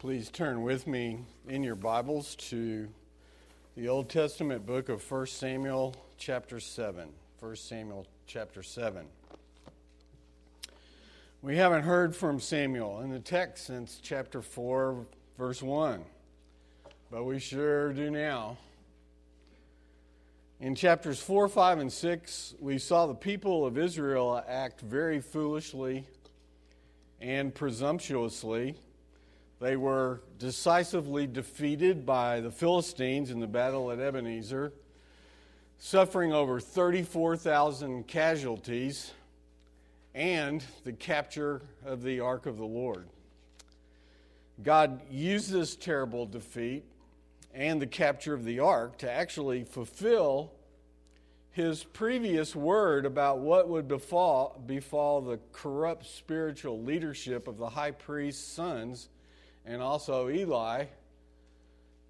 Please turn with me in your Bibles to the Old Testament book of 1 Samuel, chapter 7. 1 Samuel, chapter 7. We haven't heard from Samuel in the text since chapter 4, verse 1, but we sure do now. In chapters 4, 5, and 6, we saw the people of Israel act very foolishly and presumptuously they were decisively defeated by the Philistines in the battle at Ebenezer, suffering over 34,000 casualties and the capture of the Ark of the Lord. God used this terrible defeat and the capture of the ark to actually fulfill his previous word about what would befall, befall the corrupt spiritual leadership of the high priest's sons and also Eli,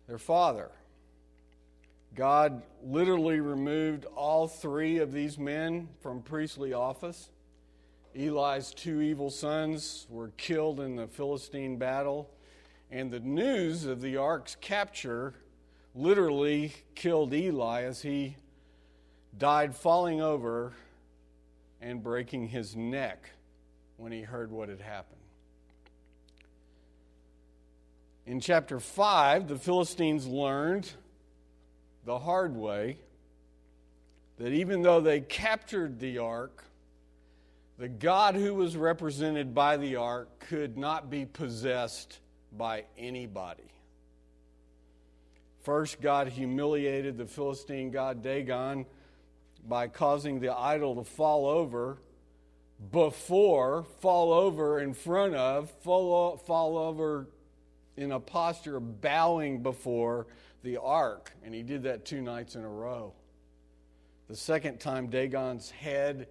their father. God literally removed all three of these men from priestly office. Eli's two evil sons were killed in the Philistine battle, and the news of the ark's capture literally killed Eli as he died falling over and breaking his neck when he heard what had happened. In chapter 5, the Philistines learned the hard way that even though they captured the ark, the God who was represented by the ark could not be possessed by anybody. First, God humiliated the Philistine god Dagon by causing the idol to fall over before, fall over in front of, fall, fall over in a posture of bowing before the ark, and he did that two nights in a row. The second time, Dagon's head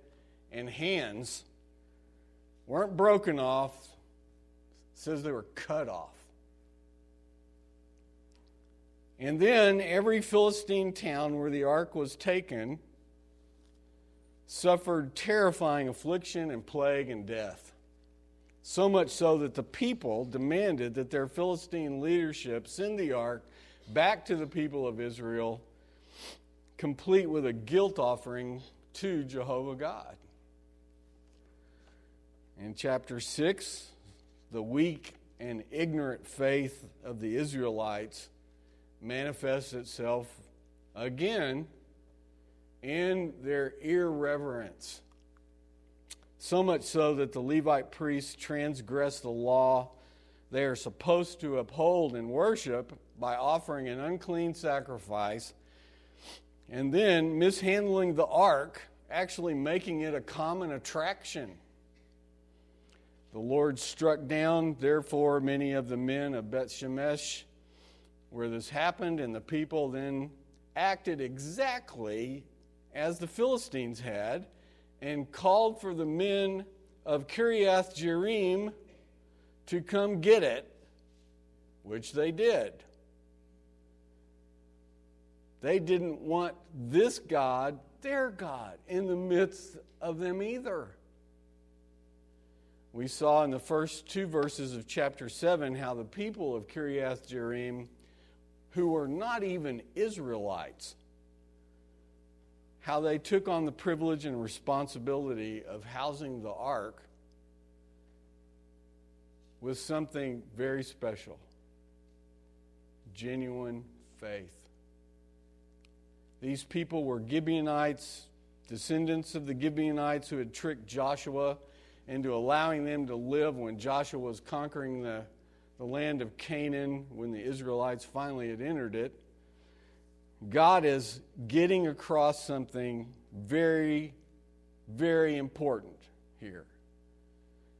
and hands weren't broken off, says they were cut off. And then every Philistine town where the ark was taken suffered terrifying affliction and plague and death. So much so that the people demanded that their Philistine leadership send the ark back to the people of Israel, complete with a guilt offering to Jehovah God. In chapter 6, the weak and ignorant faith of the Israelites manifests itself again in their irreverence so much so that the Levite priests transgress the law they are supposed to uphold and worship by offering an unclean sacrifice and then mishandling the ark, actually making it a common attraction. The Lord struck down, therefore, many of the men of Beth Shemesh where this happened, and the people then acted exactly as the Philistines had and called for the men of Kiriath Jearim to come get it, which they did. They didn't want this God, their God, in the midst of them either. We saw in the first two verses of chapter 7 how the people of Kiriath Jearim, who were not even Israelites, how they took on the privilege and responsibility of housing the ark was something very special genuine faith. These people were Gibeonites, descendants of the Gibeonites who had tricked Joshua into allowing them to live when Joshua was conquering the, the land of Canaan when the Israelites finally had entered it. God is getting across something very, very important here.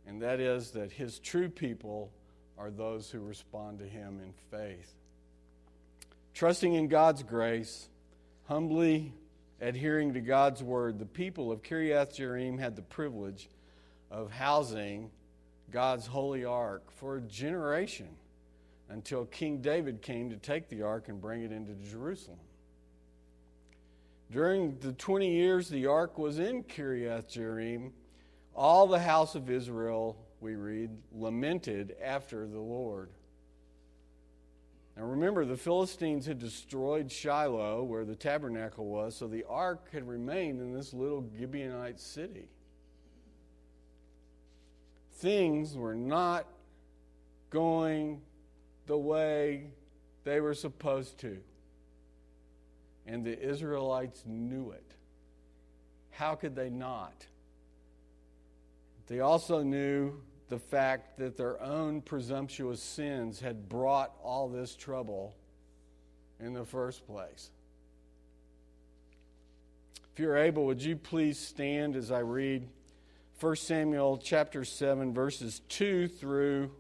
And that is that his true people are those who respond to him in faith. Trusting in God's grace, humbly adhering to God's word, the people of Kiriath Jearim had the privilege of housing God's holy ark for a generation until King David came to take the ark and bring it into Jerusalem. During the 20 years the ark was in Kiriath Jearim, all the house of Israel, we read, lamented after the Lord. Now remember, the Philistines had destroyed Shiloh, where the tabernacle was, so the ark had remained in this little Gibeonite city. Things were not going the way they were supposed to. And the Israelites knew it. How could they not? They also knew the fact that their own presumptuous sins had brought all this trouble in the first place. If you're able, would you please stand as I read 1 Samuel chapter 7 verses 2 through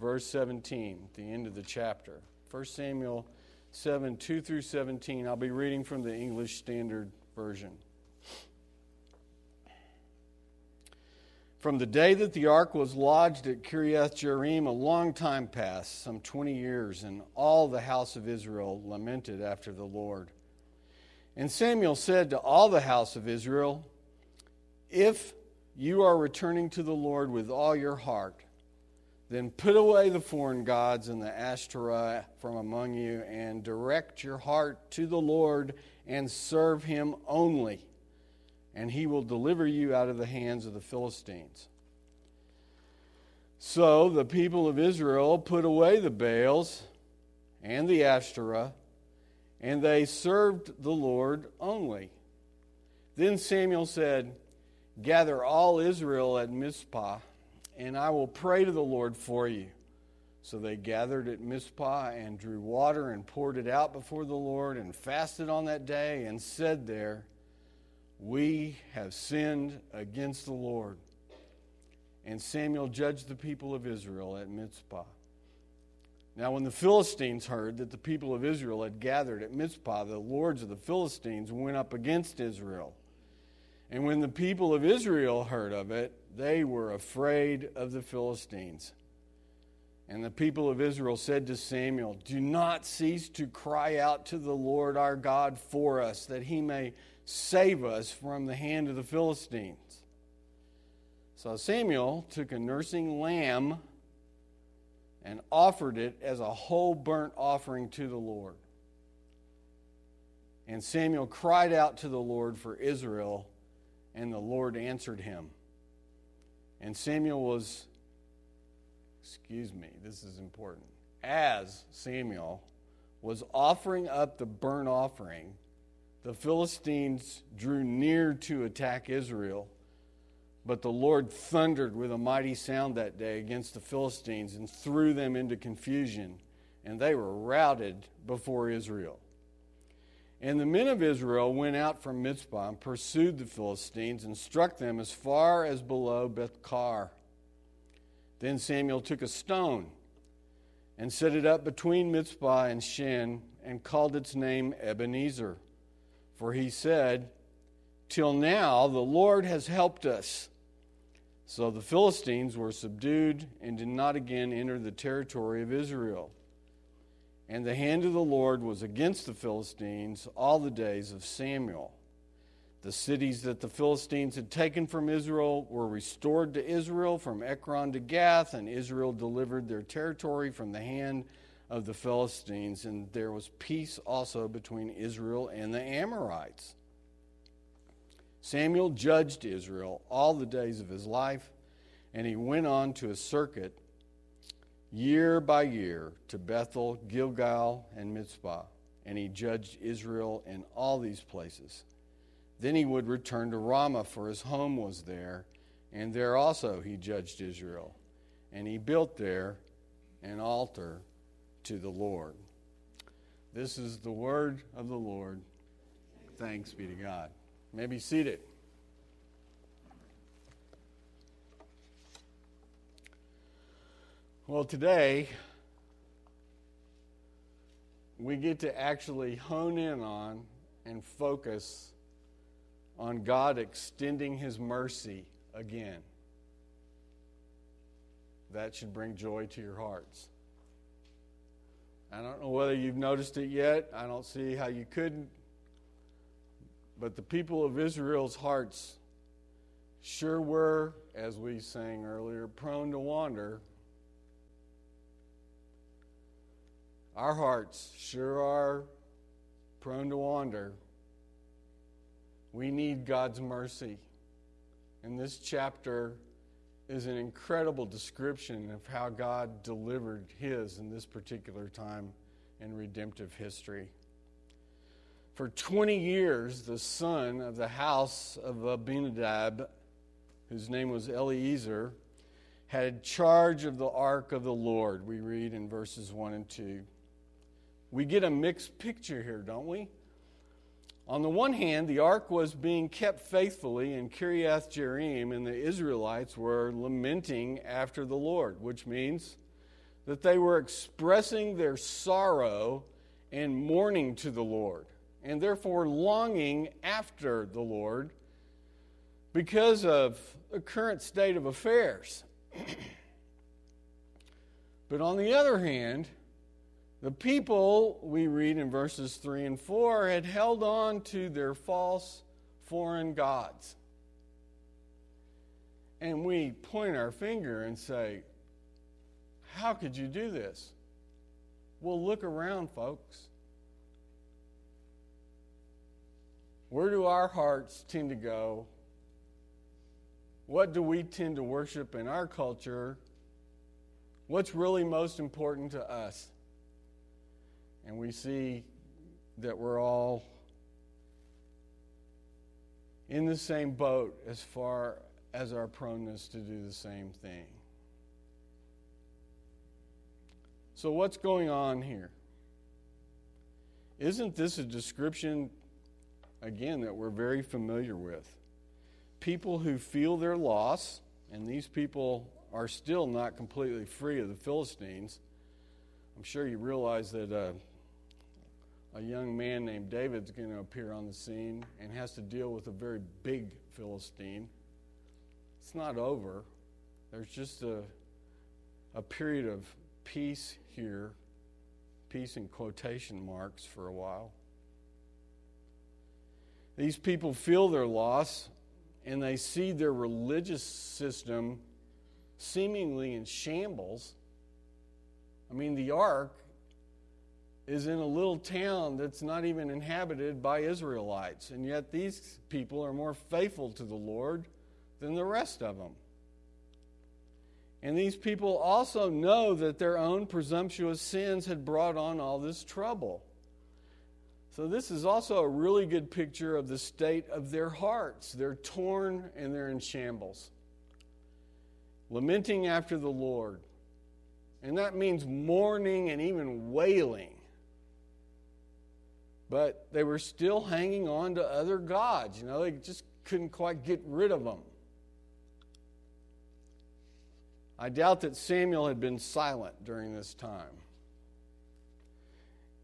verse 17, the end of the chapter. 1 Samuel 7 2 through 17. I'll be reading from the English Standard Version. From the day that the ark was lodged at Kiriath Jearim, a long time passed, some 20 years, and all the house of Israel lamented after the Lord. And Samuel said to all the house of Israel, If you are returning to the Lord with all your heart, then put away the foreign gods and the Ashtoreth from among you, and direct your heart to the Lord and serve him only and he will deliver you out of the hands of the Philistines. So the people of Israel put away the Baals and the Ashtoreth, and they served the Lord only. Then Samuel said, Gather all Israel at Mizpah, and I will pray to the Lord for you. So they gathered at Mizpah and drew water and poured it out before the Lord and fasted on that day and said there, we have sinned against the Lord. And Samuel judged the people of Israel at Mizpah. Now, when the Philistines heard that the people of Israel had gathered at Mizpah, the lords of the Philistines went up against Israel. And when the people of Israel heard of it, they were afraid of the Philistines. And the people of Israel said to Samuel, Do not cease to cry out to the Lord our God for us, that he may save us from the hand of the Philistines. So Samuel took a nursing lamb and offered it as a whole burnt offering to the Lord. And Samuel cried out to the Lord for Israel, and the Lord answered him. And Samuel was, excuse me, this is important. As Samuel was offering up the burnt offering, the Philistines drew near to attack Israel. But the Lord thundered with a mighty sound that day against the Philistines and threw them into confusion, and they were routed before Israel. And the men of Israel went out from Mizpah and pursued the Philistines and struck them as far as below Beth-car. Then Samuel took a stone and set it up between Mizpah and Shen and called its name Ebenezer for he said, Till now the Lord has helped us. So the Philistines were subdued and did not again enter the territory of Israel. And the hand of the Lord was against the Philistines all the days of Samuel. The cities that the Philistines had taken from Israel were restored to Israel from Ekron to Gath, and Israel delivered their territory from the hand of the Philistines, and there was peace also between Israel and the Amorites. Samuel judged Israel all the days of his life, and he went on to a circuit year by year to Bethel, Gilgal, and Mizpah, and he judged Israel in all these places. Then he would return to Ramah, for his home was there, and there also he judged Israel. And he built there an altar to the Lord. This is the word of the Lord. Thanks be to God. You may be seated. Well, today we get to actually hone in on and focus on God extending His mercy again. That should bring joy to your hearts. I don't know whether you've noticed it yet. I don't see how you couldn't. But the people of Israel's hearts sure were, as we sang earlier, prone to wander. Our hearts sure are prone to wander. We need God's mercy. And this chapter is an incredible description of how God delivered his in this particular time in redemptive history. For 20 years, the son of the house of Abinadab, whose name was Eleazar, had charge of the ark of the Lord, we read in verses 1 and 2. We get a mixed picture here, don't we? On the one hand, the ark was being kept faithfully in Kiriath Jearim, and the Israelites were lamenting after the Lord, which means that they were expressing their sorrow and mourning to the Lord, and therefore longing after the Lord because of the current state of affairs. but on the other hand, the people, we read in verses 3 and 4, had held on to their false foreign gods. And we point our finger and say, How could you do this? Well, look around, folks. Where do our hearts tend to go? What do we tend to worship in our culture? What's really most important to us? And we see that we're all in the same boat as far as our proneness to do the same thing. So, what's going on here? Isn't this a description, again, that we're very familiar with? People who feel their loss, and these people are still not completely free of the Philistines. I'm sure you realize that. Uh, a young man named David's going to appear on the scene and has to deal with a very big Philistine. It's not over. There's just a, a period of peace here, peace in quotation marks for a while. These people feel their loss and they see their religious system seemingly in shambles. I mean, the ark is in a little town that's not even inhabited by Israelites. And yet these people are more faithful to the Lord than the rest of them. And these people also know that their own presumptuous sins had brought on all this trouble. So, this is also a really good picture of the state of their hearts. They're torn and they're in shambles, lamenting after the Lord. And that means mourning and even wailing but they were still hanging on to other gods. You know, they just couldn't quite get rid of them. I doubt that Samuel had been silent during this time.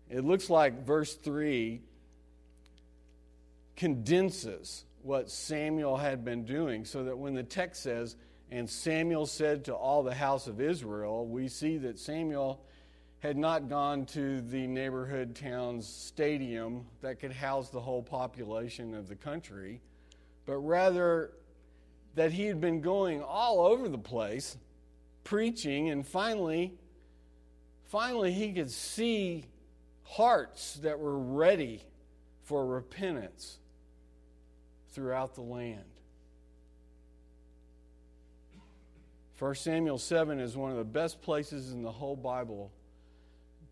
It looks like verse 3 condenses what Samuel had been doing so that when the text says, and Samuel said to all the house of Israel, we see that Samuel had not gone to the neighborhood town's stadium that could house the whole population of the country, but rather that he had been going all over the place preaching and finally finally he could see hearts that were ready for repentance throughout the land. 1 Samuel 7 is one of the best places in the whole Bible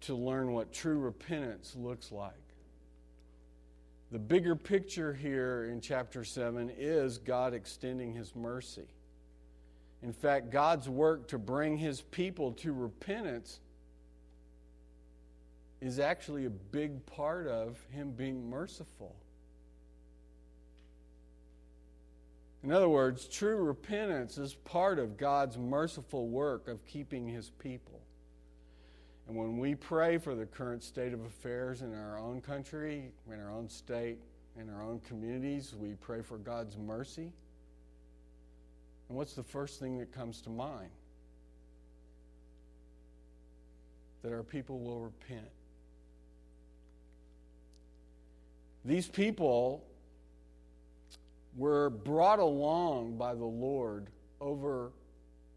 to learn what true repentance looks like. The bigger picture here in chapter 7 is God extending his mercy. In fact, God's work to bring his people to repentance is actually a big part of him being merciful. In other words, true repentance is part of God's merciful work of keeping his people. And when we pray for the current state of affairs in our own country, in our own state, in our own communities, we pray for God's mercy. And what's the first thing that comes to mind? That our people will repent. These people were brought along by the Lord over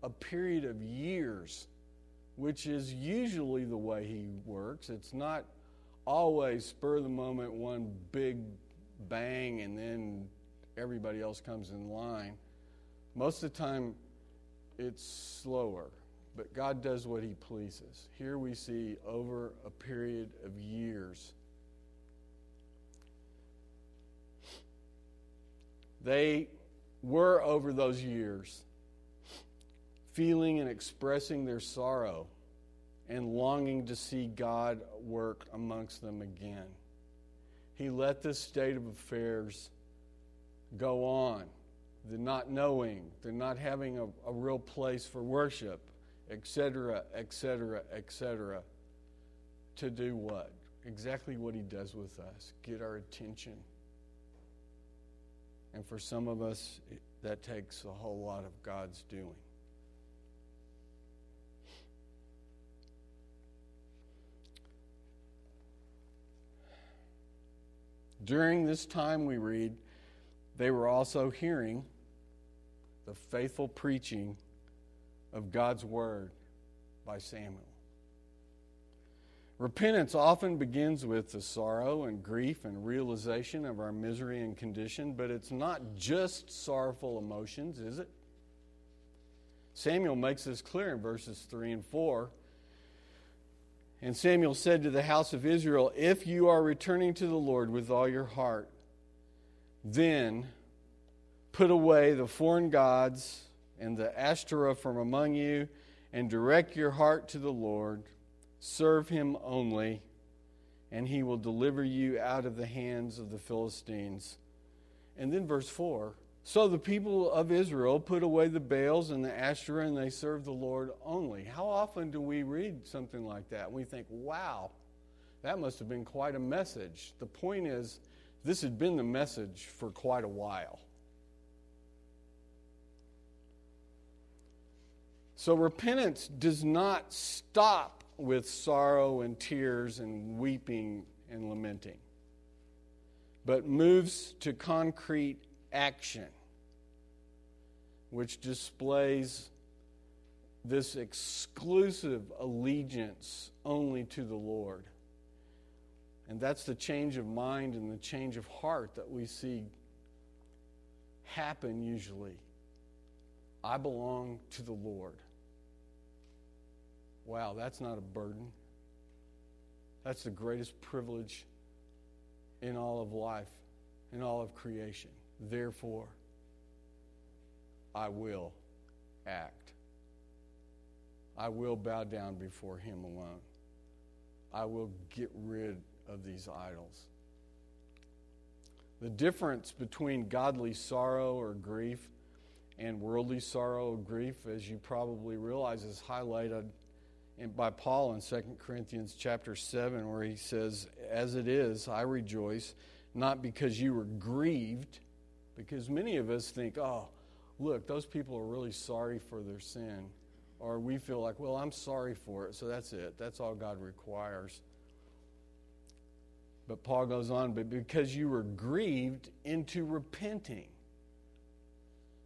a period of years which is usually the way he works. It's not always spur the moment, one big bang, and then everybody else comes in line. Most of the time, it's slower, but God does what he pleases. Here we see over a period of years. They were over those years feeling and expressing their sorrow and longing to see God work amongst them again. He let this state of affairs go on. The not knowing, the not having a, a real place for worship, etc., etc., etc. To do what? Exactly what He does with us get our attention. And for some of us, that takes a whole lot of God's doing. During this time, we read, they were also hearing the faithful preaching of God's word by Samuel. Repentance often begins with the sorrow and grief and realization of our misery and condition, but it's not just sorrowful emotions, is it? Samuel makes this clear in verses 3 and 4. And Samuel said to the house of Israel, If you are returning to the Lord with all your heart, then put away the foreign gods and the Ashtoreth from among you, and direct your heart to the Lord. Serve him only, and he will deliver you out of the hands of the Philistines. And then verse 4 So the people of Israel put away the Baals and the Asherah, and they served the Lord only. How often do we read something like that? We think, wow, that must have been quite a message. The point is, this had been the message for quite a while. So repentance does not stop with sorrow and tears and weeping and lamenting, but moves to concrete action, which displays this exclusive allegiance only to the Lord. And that's the change of mind and the change of heart that we see happen usually. I belong to the Lord. Wow, that's not a burden. That's the greatest privilege in all of life, in all of creation. Therefore, I will act. I will bow down before Him alone. I will get rid of these idols. The difference between godly sorrow or grief and worldly sorrow or grief, as you probably realize, is highlighted by Paul in 2 Corinthians chapter 7, where he says, As it is, I rejoice, not because you were grieved, because many of us think, oh, look, those people are really sorry for their sin. Or we feel like, well, I'm sorry for it, so that's it. That's all God requires. But Paul goes on, but because you were grieved into repenting.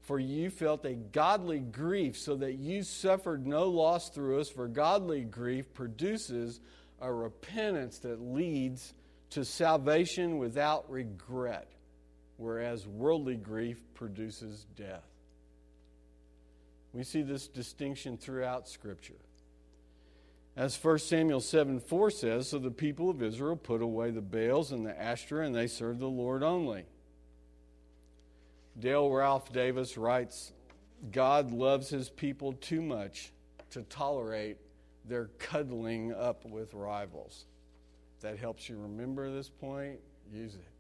For you felt a godly grief, so that you suffered no loss through us. For godly grief produces a repentance that leads to salvation without regret, whereas worldly grief produces death. We see this distinction throughout Scripture. As 1 Samuel 7 4 says, so the people of Israel put away the Baals and the Ashtoreth, and they served the Lord only. Dale Ralph Davis writes God loves his people too much to tolerate their cuddling up with rivals. If that helps you remember this point, use it.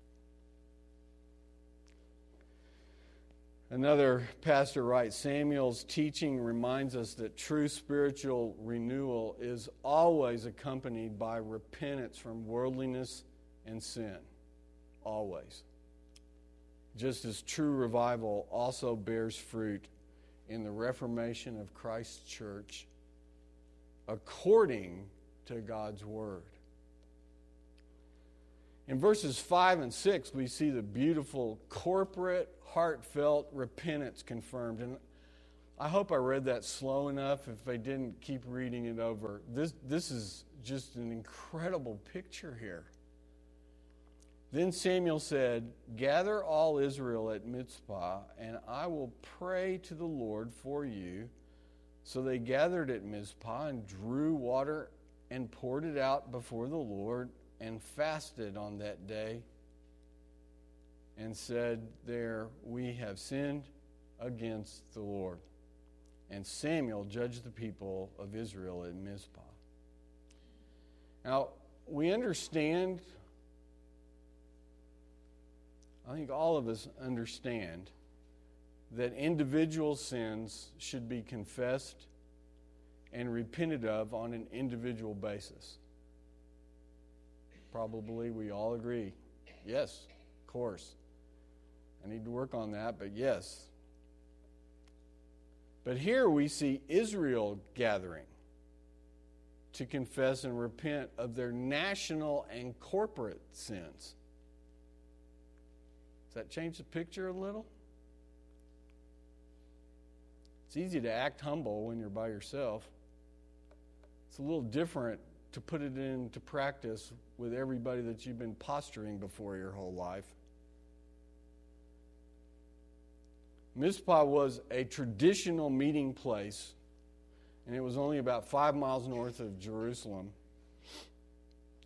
Another pastor writes Samuel's teaching reminds us that true spiritual renewal is always accompanied by repentance from worldliness and sin. Always just as true revival also bears fruit in the reformation of Christ's church according to God's word. In verses 5 and 6, we see the beautiful corporate, heartfelt repentance confirmed. And I hope I read that slow enough. If I didn't, keep reading it over. This, this is just an incredible picture here. Then Samuel said, Gather all Israel at Mizpah, and I will pray to the Lord for you. So they gathered at Mizpah and drew water and poured it out before the Lord and fasted on that day and said, There we have sinned against the Lord. And Samuel judged the people of Israel at Mizpah. Now, we understand I think all of us understand that individual sins should be confessed and repented of on an individual basis. Probably we all agree. Yes, of course. I need to work on that, but yes. But here we see Israel gathering to confess and repent of their national and corporate sins Does that change the picture a little? It's easy to act humble when you're by yourself. It's a little different to put it into practice with everybody that you've been posturing before your whole life. Mizpah was a traditional meeting place, and it was only about five miles north of Jerusalem.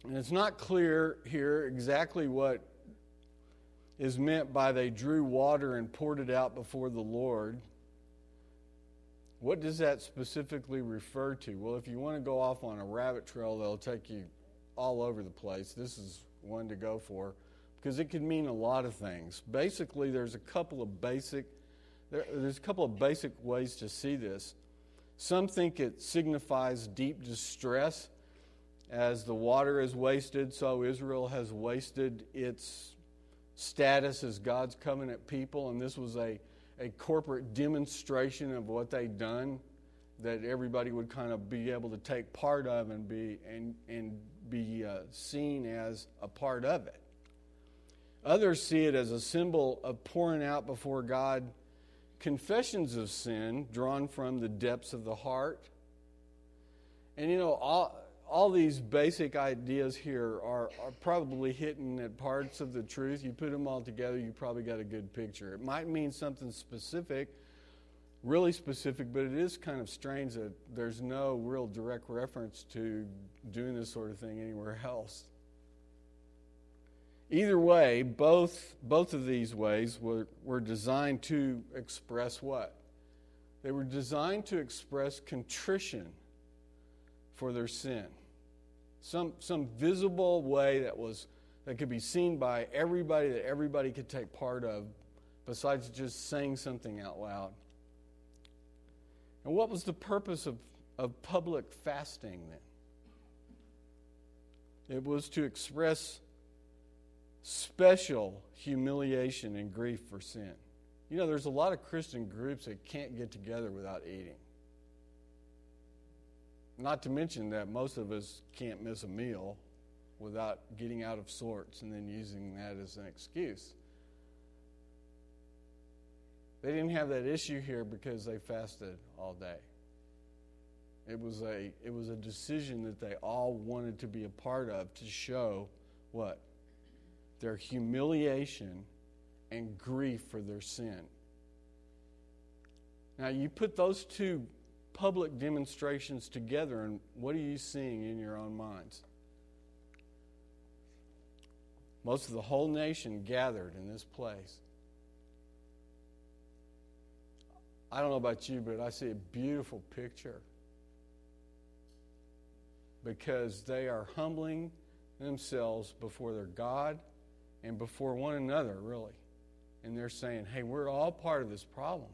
And it's not clear here exactly what is meant by they drew water and poured it out before the Lord. What does that specifically refer to? Well, if you want to go off on a rabbit trail, they'll take you all over the place. This is one to go for because it can mean a lot of things. Basically, there's a couple of basic there, there's a couple of basic ways to see this. Some think it signifies deep distress as the water is wasted, so Israel has wasted its status as God's covenant people, and this was a, a corporate demonstration of what they'd done that everybody would kind of be able to take part of and be and and be uh, seen as a part of it. Others see it as a symbol of pouring out before God confessions of sin drawn from the depths of the heart. And you know, all, all these basic ideas here are, are probably hitting at parts of the truth. You put them all together, you probably got a good picture. It might mean something specific, really specific, but it is kind of strange that there's no real direct reference to doing this sort of thing anywhere else. Either way, both, both of these ways were, were designed to express what? They were designed to express contrition for their sin some, some visible way that was that could be seen by everybody that everybody could take part of besides just saying something out loud. And what was the purpose of, of public fasting then? It was to express special humiliation and grief for sin. You know there's a lot of christian groups that can't get together without eating not to mention that most of us can't miss a meal without getting out of sorts and then using that as an excuse. They didn't have that issue here because they fasted all day. It was a it was a decision that they all wanted to be a part of to show what? Their humiliation and grief for their sin. Now you put those two public demonstrations together, and what are you seeing in your own minds? Most of the whole nation gathered in this place. I don't know about you, but I see a beautiful picture because they are humbling themselves before their God and before one another, really. And they're saying, hey, we're all part of this problem.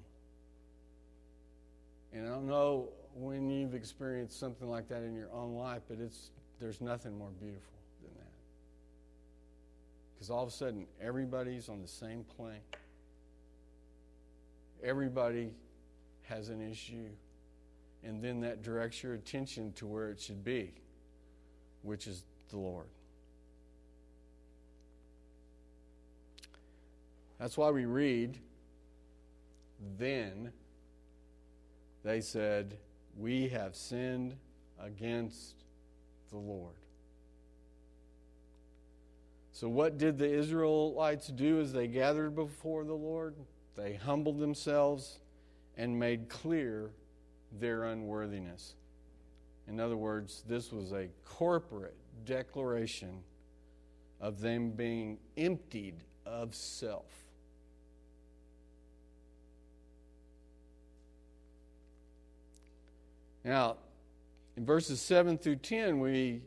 And I don't know when you've experienced something like that in your own life, but it's there's nothing more beautiful than that. Because all of a sudden, everybody's on the same plane. Everybody has an issue. And then that directs your attention to where it should be, which is the Lord. That's why we read, then they said, We have sinned against the Lord. So, what did the Israelites do as they gathered before the Lord? They humbled themselves and made clear their unworthiness. In other words, this was a corporate declaration of them being emptied of self. Now, in verses 7 through 10, we,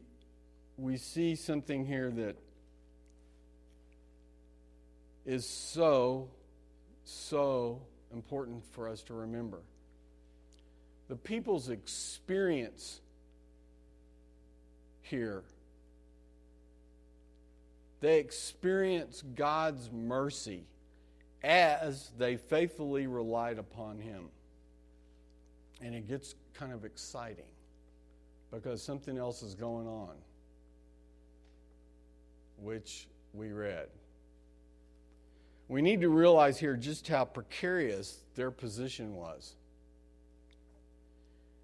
we see something here that is so, so important for us to remember. The people's experience here, they experience God's mercy as they faithfully relied upon Him. And it gets kind of exciting because something else is going on, which we read. We need to realize here just how precarious their position was.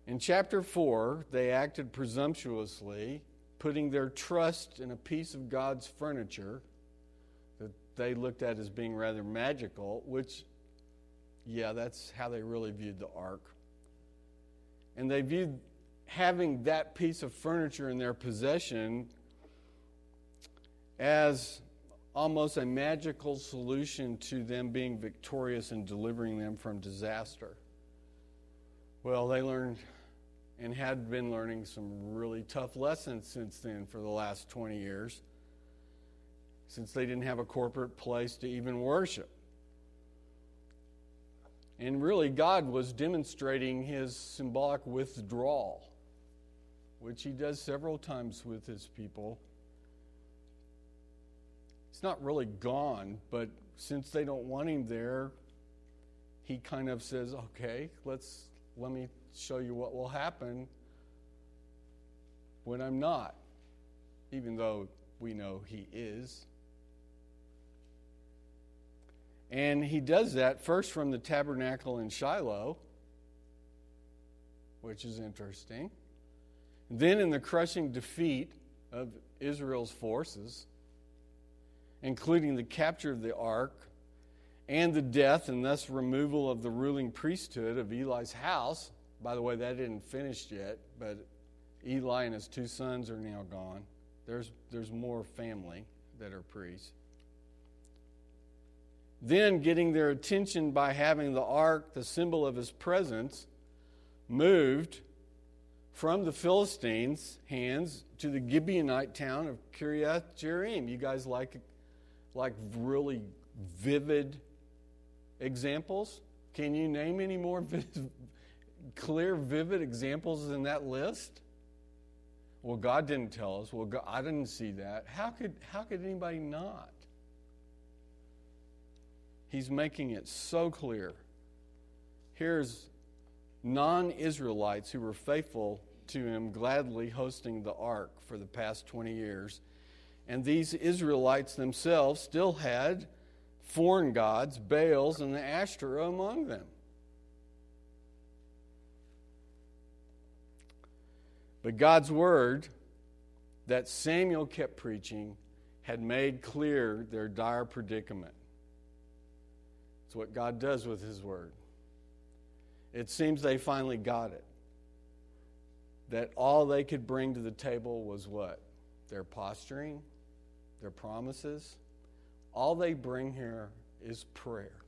In chapter 4, they acted presumptuously, putting their trust in a piece of God's furniture that they looked at as being rather magical, which, yeah, that's how they really viewed the ark and they viewed having that piece of furniture in their possession as almost a magical solution to them being victorious and delivering them from disaster. Well, they learned and had been learning some really tough lessons since then for the last 20 years, since they didn't have a corporate place to even worship. And really, God was demonstrating his symbolic withdrawal, which he does several times with his people. It's not really gone, but since they don't want him there, he kind of says, "Okay, let's let me show you what will happen when I'm not." Even though we know he is. And he does that first from the tabernacle in Shiloh, which is interesting. Then in the crushing defeat of Israel's forces, including the capture of the ark and the death and thus removal of the ruling priesthood of Eli's house. By the way, that didn't finish yet, but Eli and his two sons are now gone. There's, there's more family that are priests. Then, getting their attention by having the ark, the symbol of his presence, moved from the Philistines' hands to the Gibeonite town of Kiriath Jearim. You guys like, like really vivid examples? Can you name any more clear, vivid examples in that list? Well, God didn't tell us. Well, God, I didn't see that. How could, how could anybody not? He's making it so clear. Here's non Israelites who were faithful to him gladly hosting the ark for the past 20 years. And these Israelites themselves still had foreign gods, Baals, and the Ashtoreth among them. But God's word that Samuel kept preaching had made clear their dire predicament. It's what God does with His Word. It seems they finally got it. That all they could bring to the table was what? Their posturing, their promises. All they bring here is prayer.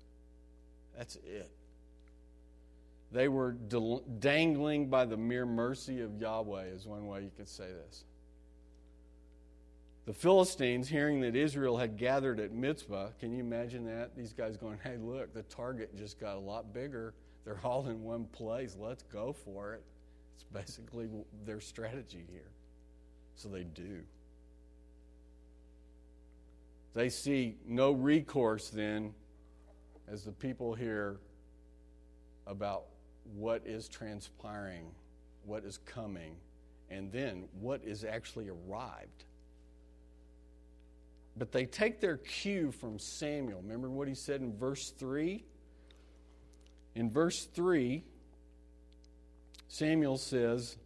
That's it. They were dangling by the mere mercy of Yahweh, is one way you could say this. The Philistines, hearing that Israel had gathered at Mizpah, can you imagine that? These guys going, hey, look, the target just got a lot bigger. They're all in one place. Let's go for it. It's basically their strategy here. So they do. They see no recourse then as the people hear about what is transpiring, what is coming, and then what is actually arrived. But they take their cue from Samuel. Remember what he said in verse 3? In verse 3, Samuel says,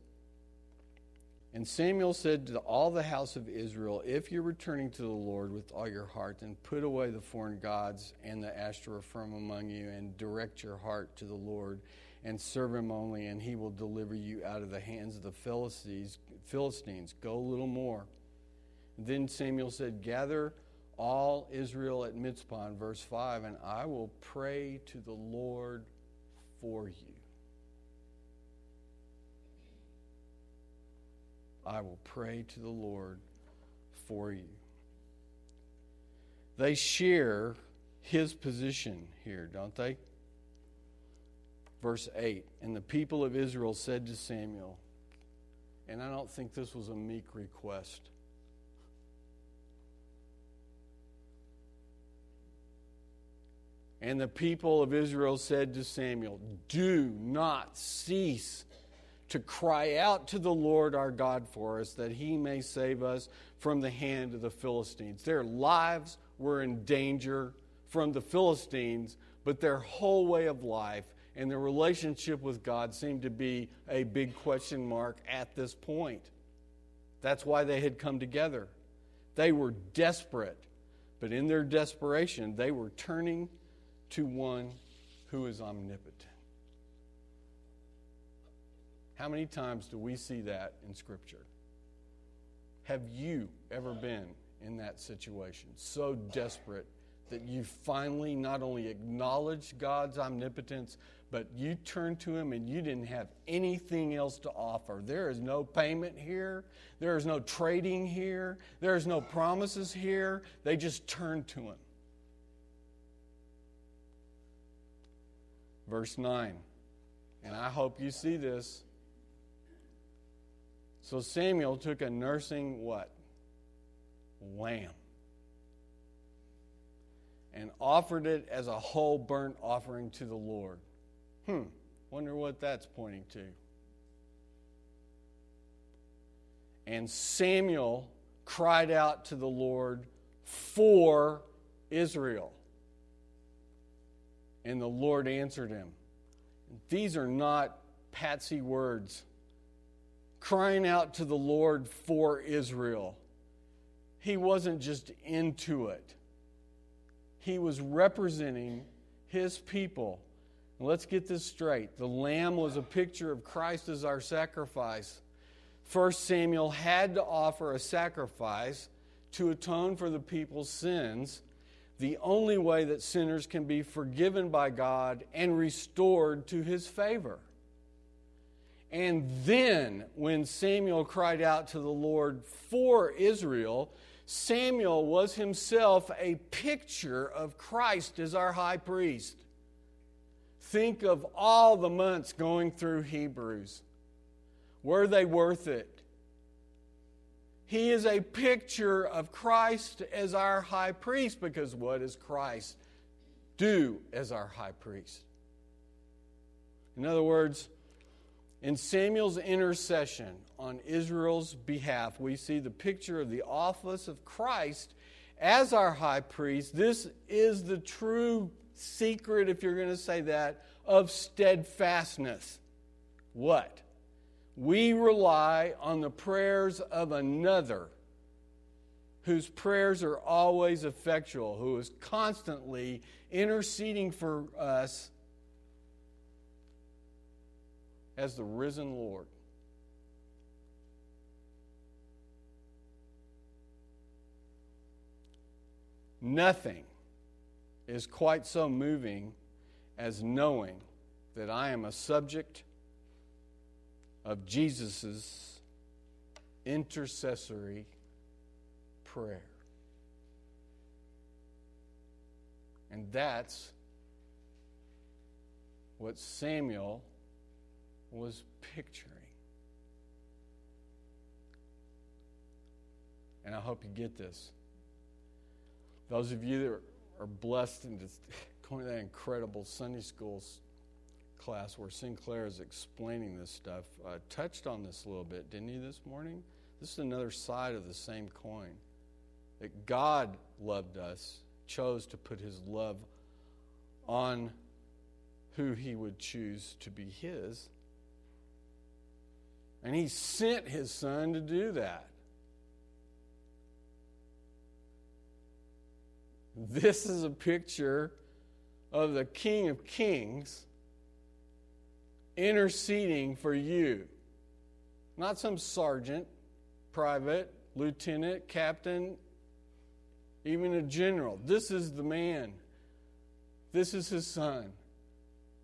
and Samuel said to all the house of Israel, If you're returning to the Lord with all your heart, then put away the foreign gods and the Ashtoreth from among you, and direct your heart to the Lord, and serve him only, and he will deliver you out of the hands of the Philistines. Philistines. Go a little more. Then Samuel said, Gather all Israel at Mizpah, in verse 5, and I will pray to the Lord for you. I will pray to the Lord for you. They share his position here, don't they? Verse 8 And the people of Israel said to Samuel, and I don't think this was a meek request. And the people of Israel said to Samuel, Do not cease to cry out to the Lord our God for us, that he may save us from the hand of the Philistines. Their lives were in danger from the Philistines, but their whole way of life and their relationship with God seemed to be a big question mark at this point. That's why they had come together. They were desperate, but in their desperation, they were turning to one who is omnipotent. How many times do we see that in Scripture? Have you ever been in that situation? So desperate that you finally not only acknowledged God's omnipotence, but you turned to Him and you didn't have anything else to offer. There is no payment here, there is no trading here, there is no promises here. They just turned to Him. Verse 9, and I hope you see this. So Samuel took a nursing what? Lamb. And offered it as a whole burnt offering to the Lord. Hmm, wonder what that's pointing to. And Samuel cried out to the Lord for Israel. And the Lord answered him. These are not patsy words crying out to the Lord for Israel. He wasn't just into it, he was representing his people. let's get this straight. The lamb was a picture of Christ as our sacrifice. First Samuel had to offer a sacrifice to atone for the people's sins, the only way that sinners can be forgiven by God and restored to his favor. And then, when Samuel cried out to the Lord for Israel, Samuel was himself a picture of Christ as our high priest. Think of all the months going through Hebrews. Were they worth it? He is a picture of Christ as our high priest because what does Christ do as our high priest? In other words, in Samuel's intercession on Israel's behalf, we see the picture of the office of Christ as our high priest. This is the true secret, if you're going to say that, of steadfastness. What? We rely on the prayers of another whose prayers are always effectual, who is constantly interceding for us as the risen Lord. Nothing is quite so moving as knowing that I am a subject of Jesus' intercessory prayer. And that's what Samuel was picturing. And I hope you get this. Those of you that are blessed and just going to that incredible Sunday school class where Sinclair is explaining this stuff, uh, touched on this a little bit, didn't he, this morning? This is another side of the same coin. That God loved us, chose to put his love on who he would choose to be his And he sent his son to do that. This is a picture of the King of Kings interceding for you. Not some sergeant, private, lieutenant, captain, even a general. This is the man. This is his son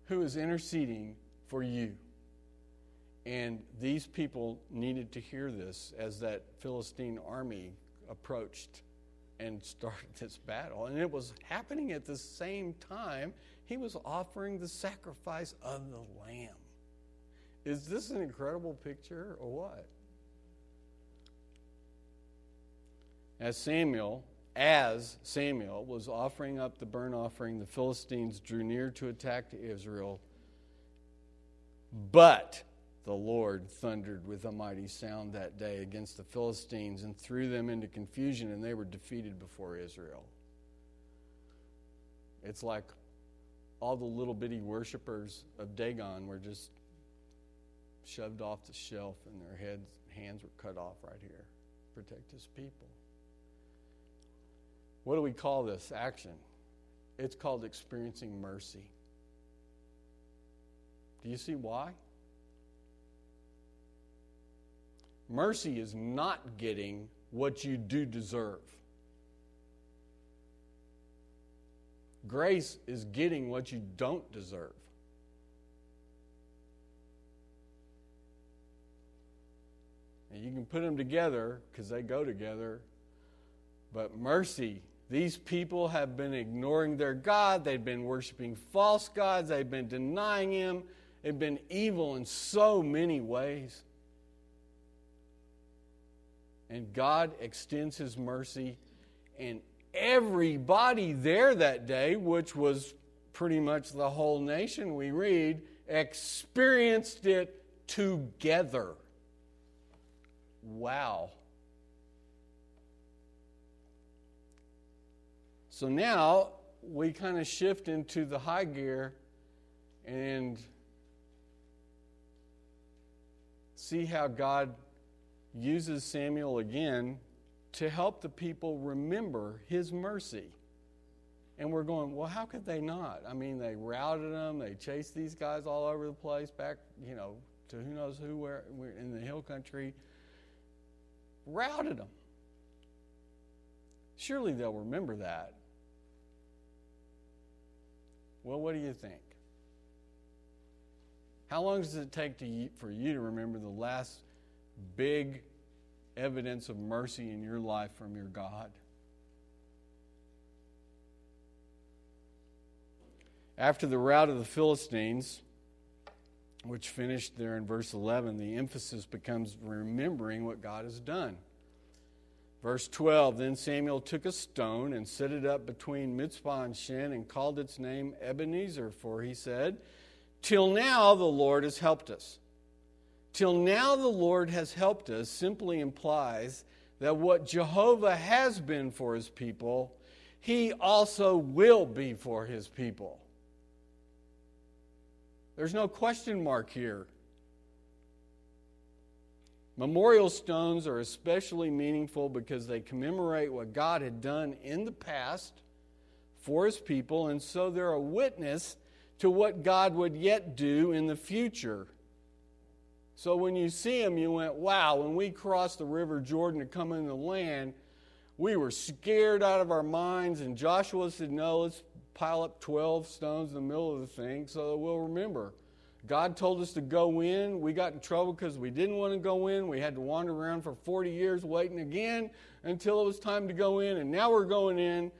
who is interceding for you. And these people needed to hear this as that Philistine army approached and started this battle. And it was happening at the same time he was offering the sacrifice of the lamb. Is this an incredible picture or what? As Samuel, as Samuel was offering up the burnt offering, the Philistines drew near to attack Israel. But the Lord thundered with a mighty sound that day against the Philistines and threw them into confusion, and they were defeated before Israel. It's like all the little bitty worshippers of Dagon were just shoved off the shelf, and their heads, hands were cut off right here. Protect his people. What do we call this action? It's called experiencing mercy. Do you see why? Mercy is not getting what you do deserve. Grace is getting what you don't deserve. And you can put them together because they go together. But mercy, these people have been ignoring their God. They've been worshiping false gods. They've been denying Him. They've been evil in so many ways. And God extends His mercy, and everybody there that day, which was pretty much the whole nation we read, experienced it together. Wow. So now we kind of shift into the high gear and see how God uses Samuel again to help the people remember his mercy. And we're going, well, how could they not? I mean, they routed them, they chased these guys all over the place, back, you know, to who knows who, where, in the hill country, routed them. Surely they'll remember that. Well, what do you think? How long does it take to, for you to remember the last big evidence of mercy in your life from your God. After the rout of the Philistines, which finished there in verse 11, the emphasis becomes remembering what God has done. Verse 12 Then Samuel took a stone and set it up between Mizpah and Shen and called its name Ebenezer, for he said, Till now the Lord has helped us. Till now, the Lord has helped us simply implies that what Jehovah has been for his people, he also will be for his people. There's no question mark here. Memorial stones are especially meaningful because they commemorate what God had done in the past for his people, and so they're a witness to what God would yet do in the future. So when you see them, you went, wow, when we crossed the River Jordan to come into the land, we were scared out of our minds. And Joshua said, no, let's pile up 12 stones in the middle of the thing so that we'll remember. God told us to go in. We got in trouble because we didn't want to go in. We had to wander around for 40 years waiting again until it was time to go in. And now we're going in.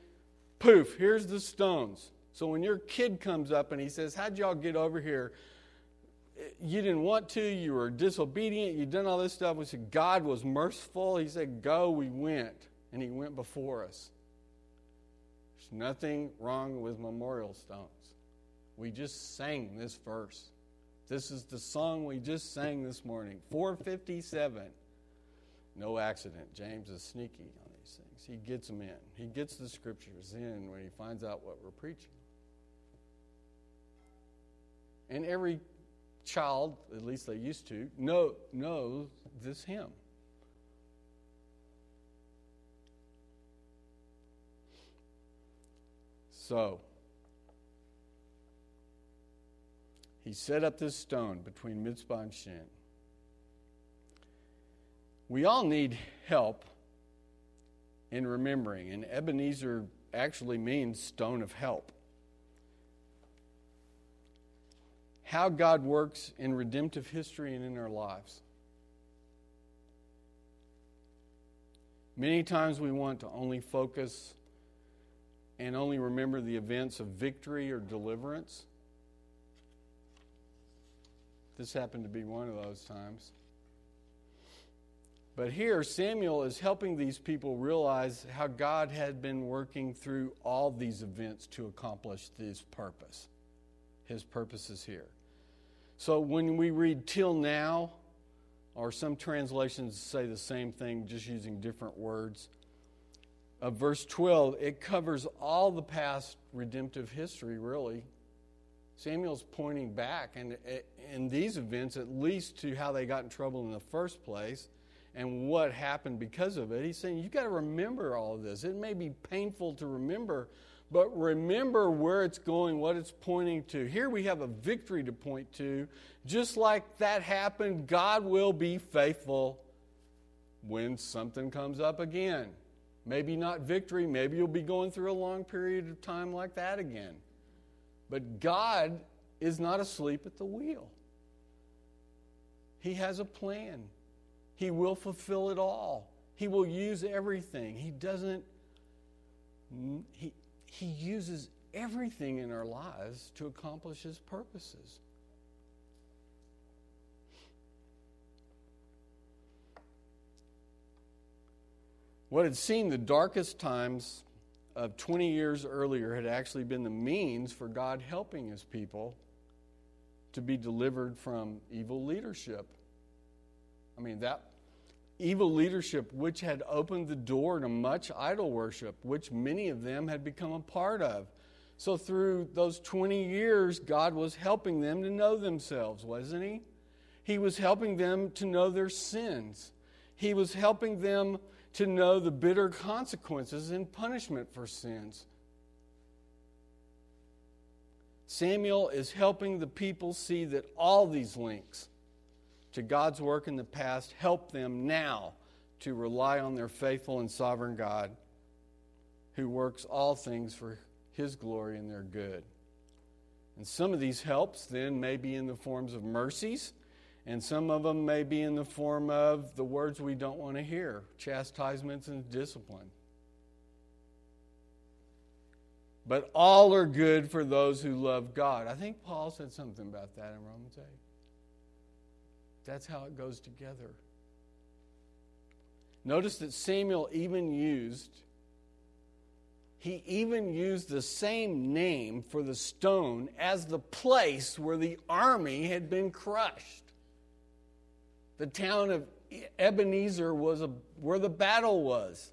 Poof, here's the stones. So when your kid comes up and he says, How'd y'all get over here? You didn't want to, you were disobedient, you'd done all this stuff. We said, God was merciful. He said, Go, we went. And He went before us. There's nothing wrong with memorial stones. We just sang this verse. This is the song we just sang this morning 457. No accident. James is sneaky on these things. He gets them in, he gets the scriptures in when he finds out what we're preaching. And every child, at least they used to, know, know this hymn. So, he set up this stone between Mizpah and Shen. We all need help in remembering, and Ebenezer actually means stone of help. How God works in redemptive history and in our lives. Many times we want to only focus and only remember the events of victory or deliverance. This happened to be one of those times. But here, Samuel is helping these people realize how God had been working through all these events to accomplish his purpose. His purpose is here. So when we read till now, or some translations say the same thing, just using different words, of verse 12, it covers all the past redemptive history, really. Samuel's pointing back, and in these events, at least to how they got in trouble in the first place and what happened because of it. He's saying you've got to remember all of this. It may be painful to remember, but remember where it's going, what it's pointing to. Here we have a victory to point to. Just like that happened, God will be faithful when something comes up again. Maybe not victory, maybe you'll be going through a long period of time like that again. But God is not asleep at the wheel. He has a plan. He will fulfill it all. He will use everything. He doesn't, he, he uses everything in our lives to accomplish His purposes. What had seemed the darkest times of 20 years earlier had actually been the means for God helping His people to be delivered from evil leadership. I mean, that evil leadership which had opened the door to much idol worship, which many of them had become a part of. So, through those 20 years, God was helping them to know themselves, wasn't He? He was helping them to know their sins. He was helping them to know the bitter consequences and punishment for sins. Samuel is helping the people see that all these links to God's work in the past help them now to rely on their faithful and sovereign God who works all things for his glory and their good. And some of these helps then may be in the forms of mercies, and some of them may be in the form of the words we don't want to hear chastisements and discipline. But all are good for those who love God. I think Paul said something about that in Romans 8. That's how it goes together. Notice that Samuel even used he even used the same name for the stone as the place where the army had been crushed. The town of Ebenezer was a, where the battle was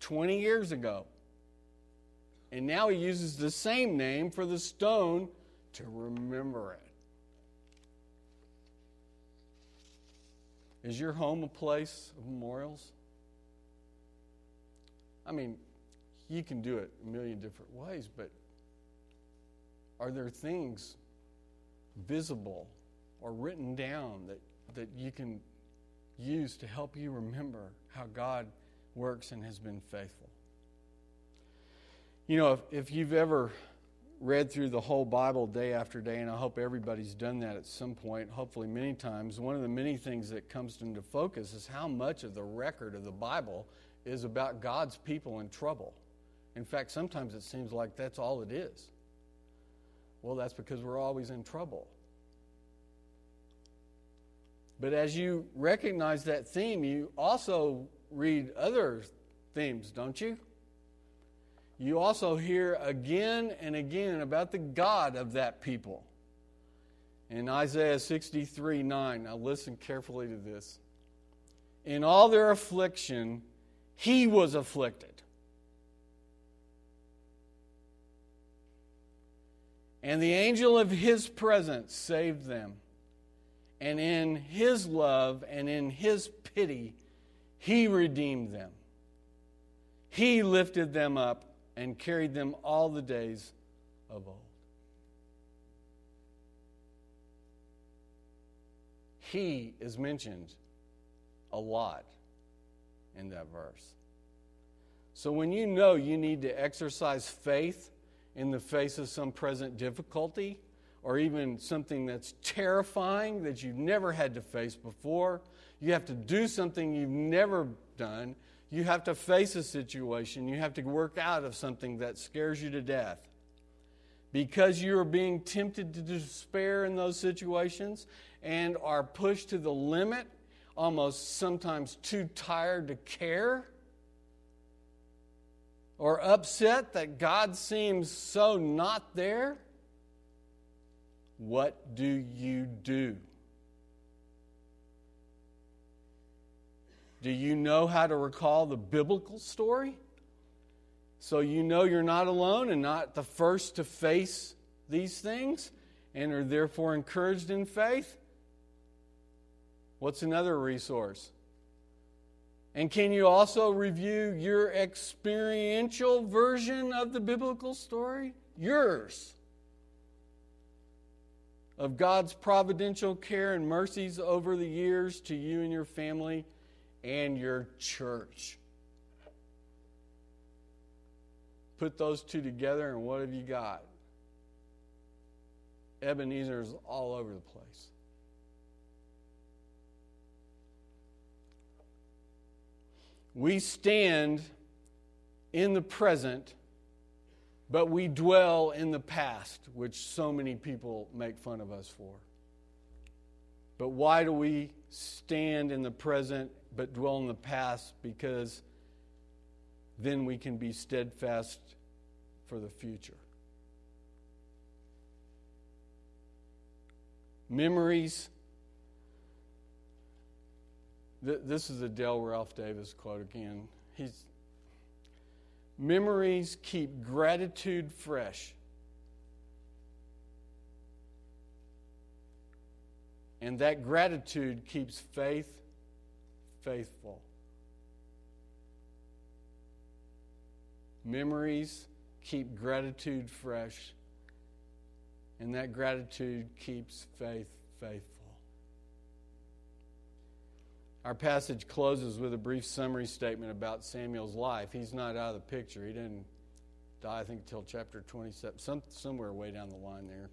20 years ago. And now he uses the same name for the stone to remember it. Is your home a place of memorials? I mean, you can do it a million different ways, but are there things visible or written down that, that you can use to help you remember how God works and has been faithful? You know, if, if you've ever read through the whole Bible day after day, and I hope everybody's done that at some point, hopefully many times, one of the many things that comes into focus is how much of the record of the Bible is about God's people in trouble. In fact, sometimes it seems like that's all it is. Well, that's because we're always in trouble. But as you recognize that theme, you also read other themes, don't you? You also hear again and again about the God of that people. In Isaiah 63 9, now listen carefully to this. In all their affliction, he was afflicted. And the angel of his presence saved them. And in his love and in his pity, he redeemed them. He lifted them up and carried them all the days of old. He is mentioned a lot in that verse. So when you know you need to exercise faith in the face of some present difficulty, or even something that's terrifying that you've never had to face before, you have to do something you've never done. You have to face a situation. You have to work out of something that scares you to death. Because you are being tempted to despair in those situations and are pushed to the limit, almost sometimes too tired to care, or upset that God seems so not there, what do you do? Do you know how to recall the biblical story? So you know you're not alone and not the first to face these things and are therefore encouraged in faith? What's another resource? And can you also review your experiential version of the biblical story? Yours. Of God's providential care and mercies over the years to you and your family and your church. Put those two together, and what have you got? Ebenezer's all over the place. We stand in the present, but we dwell in the past, which so many people make fun of us for. But why do we stand in the present but dwell in the past because then we can be steadfast for the future. Memories. This is a Ralph Davis quote again. He's memories keep gratitude fresh. And that gratitude keeps faith faithful. Memories keep gratitude fresh, and that gratitude keeps faith faithful. Our passage closes with a brief summary statement about Samuel's life. He's not out of the picture. He didn't die, I think, until chapter 27, some, somewhere way down the line there.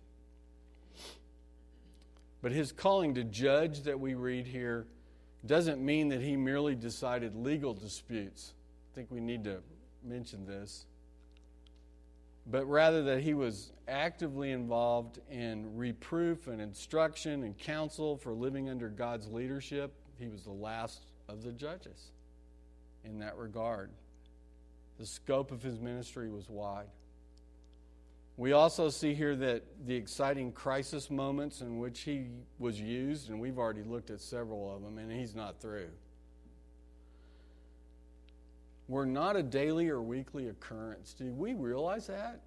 But his calling to judge that we read here doesn't mean that he merely decided legal disputes. I think we need to mention this. But rather that he was actively involved in reproof and instruction and counsel for living under God's leadership. He was the last of the judges in that regard. The scope of his ministry was wide. We also see here that the exciting crisis moments in which he was used, and we've already looked at several of them, and he's not through, were not a daily or weekly occurrence. Do we realize that?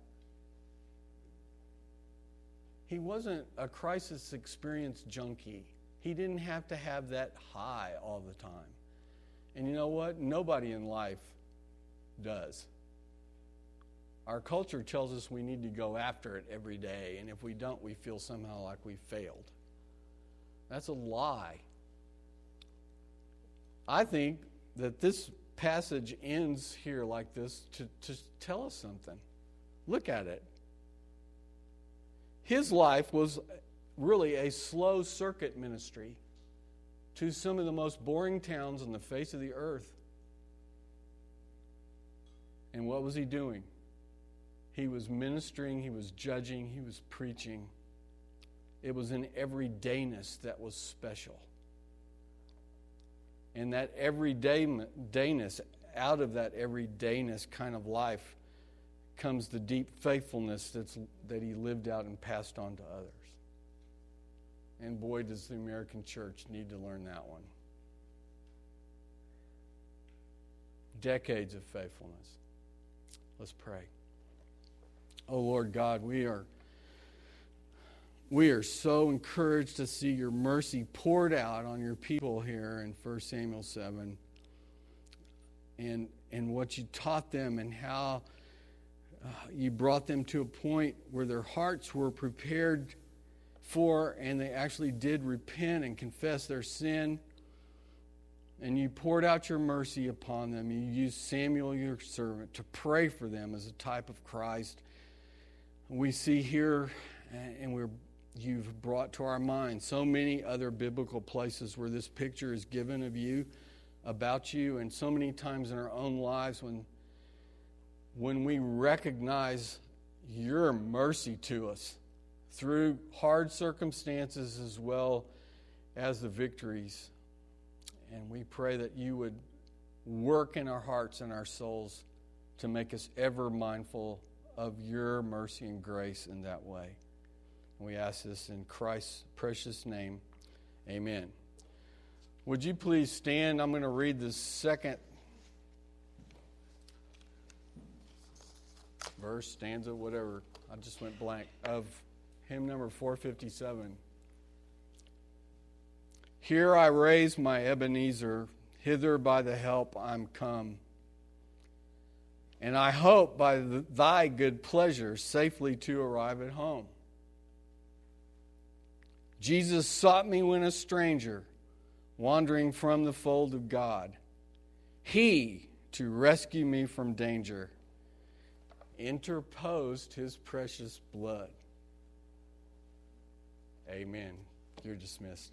He wasn't a crisis experience junkie. He didn't have to have that high all the time. And you know what? Nobody in life does. Our culture tells us we need to go after it every day, and if we don't, we feel somehow like we failed. That's a lie. I think that this passage ends here like this to, to tell us something. Look at it. His life was really a slow circuit ministry to some of the most boring towns on the face of the earth. And what was he doing? He was ministering, he was judging, he was preaching. It was an everydayness that was special. And that everydayness, out of that everydayness kind of life, comes the deep faithfulness that's, that he lived out and passed on to others. And boy, does the American church need to learn that one. Decades of faithfulness. Let's pray. Oh Lord God, we are we are so encouraged to see your mercy poured out on your people here in 1 Samuel 7 and, and what you taught them and how uh, you brought them to a point where their hearts were prepared for and they actually did repent and confess their sin. And you poured out your mercy upon them. You used Samuel, your servant, to pray for them as a type of Christ. We see here, and we're you've brought to our mind so many other biblical places where this picture is given of you, about you, and so many times in our own lives when, when we recognize your mercy to us through hard circumstances as well as the victories. And we pray that you would work in our hearts and our souls to make us ever mindful of your mercy and grace in that way. We ask this in Christ's precious name. Amen. Would you please stand? I'm going to read the second verse, stanza, whatever. I just went blank. Of hymn number 457. Here I raise my Ebenezer, hither by the help I'm come. And I hope by the, thy good pleasure safely to arrive at home. Jesus sought me when a stranger, wandering from the fold of God. He, to rescue me from danger, interposed his precious blood. Amen. You're dismissed.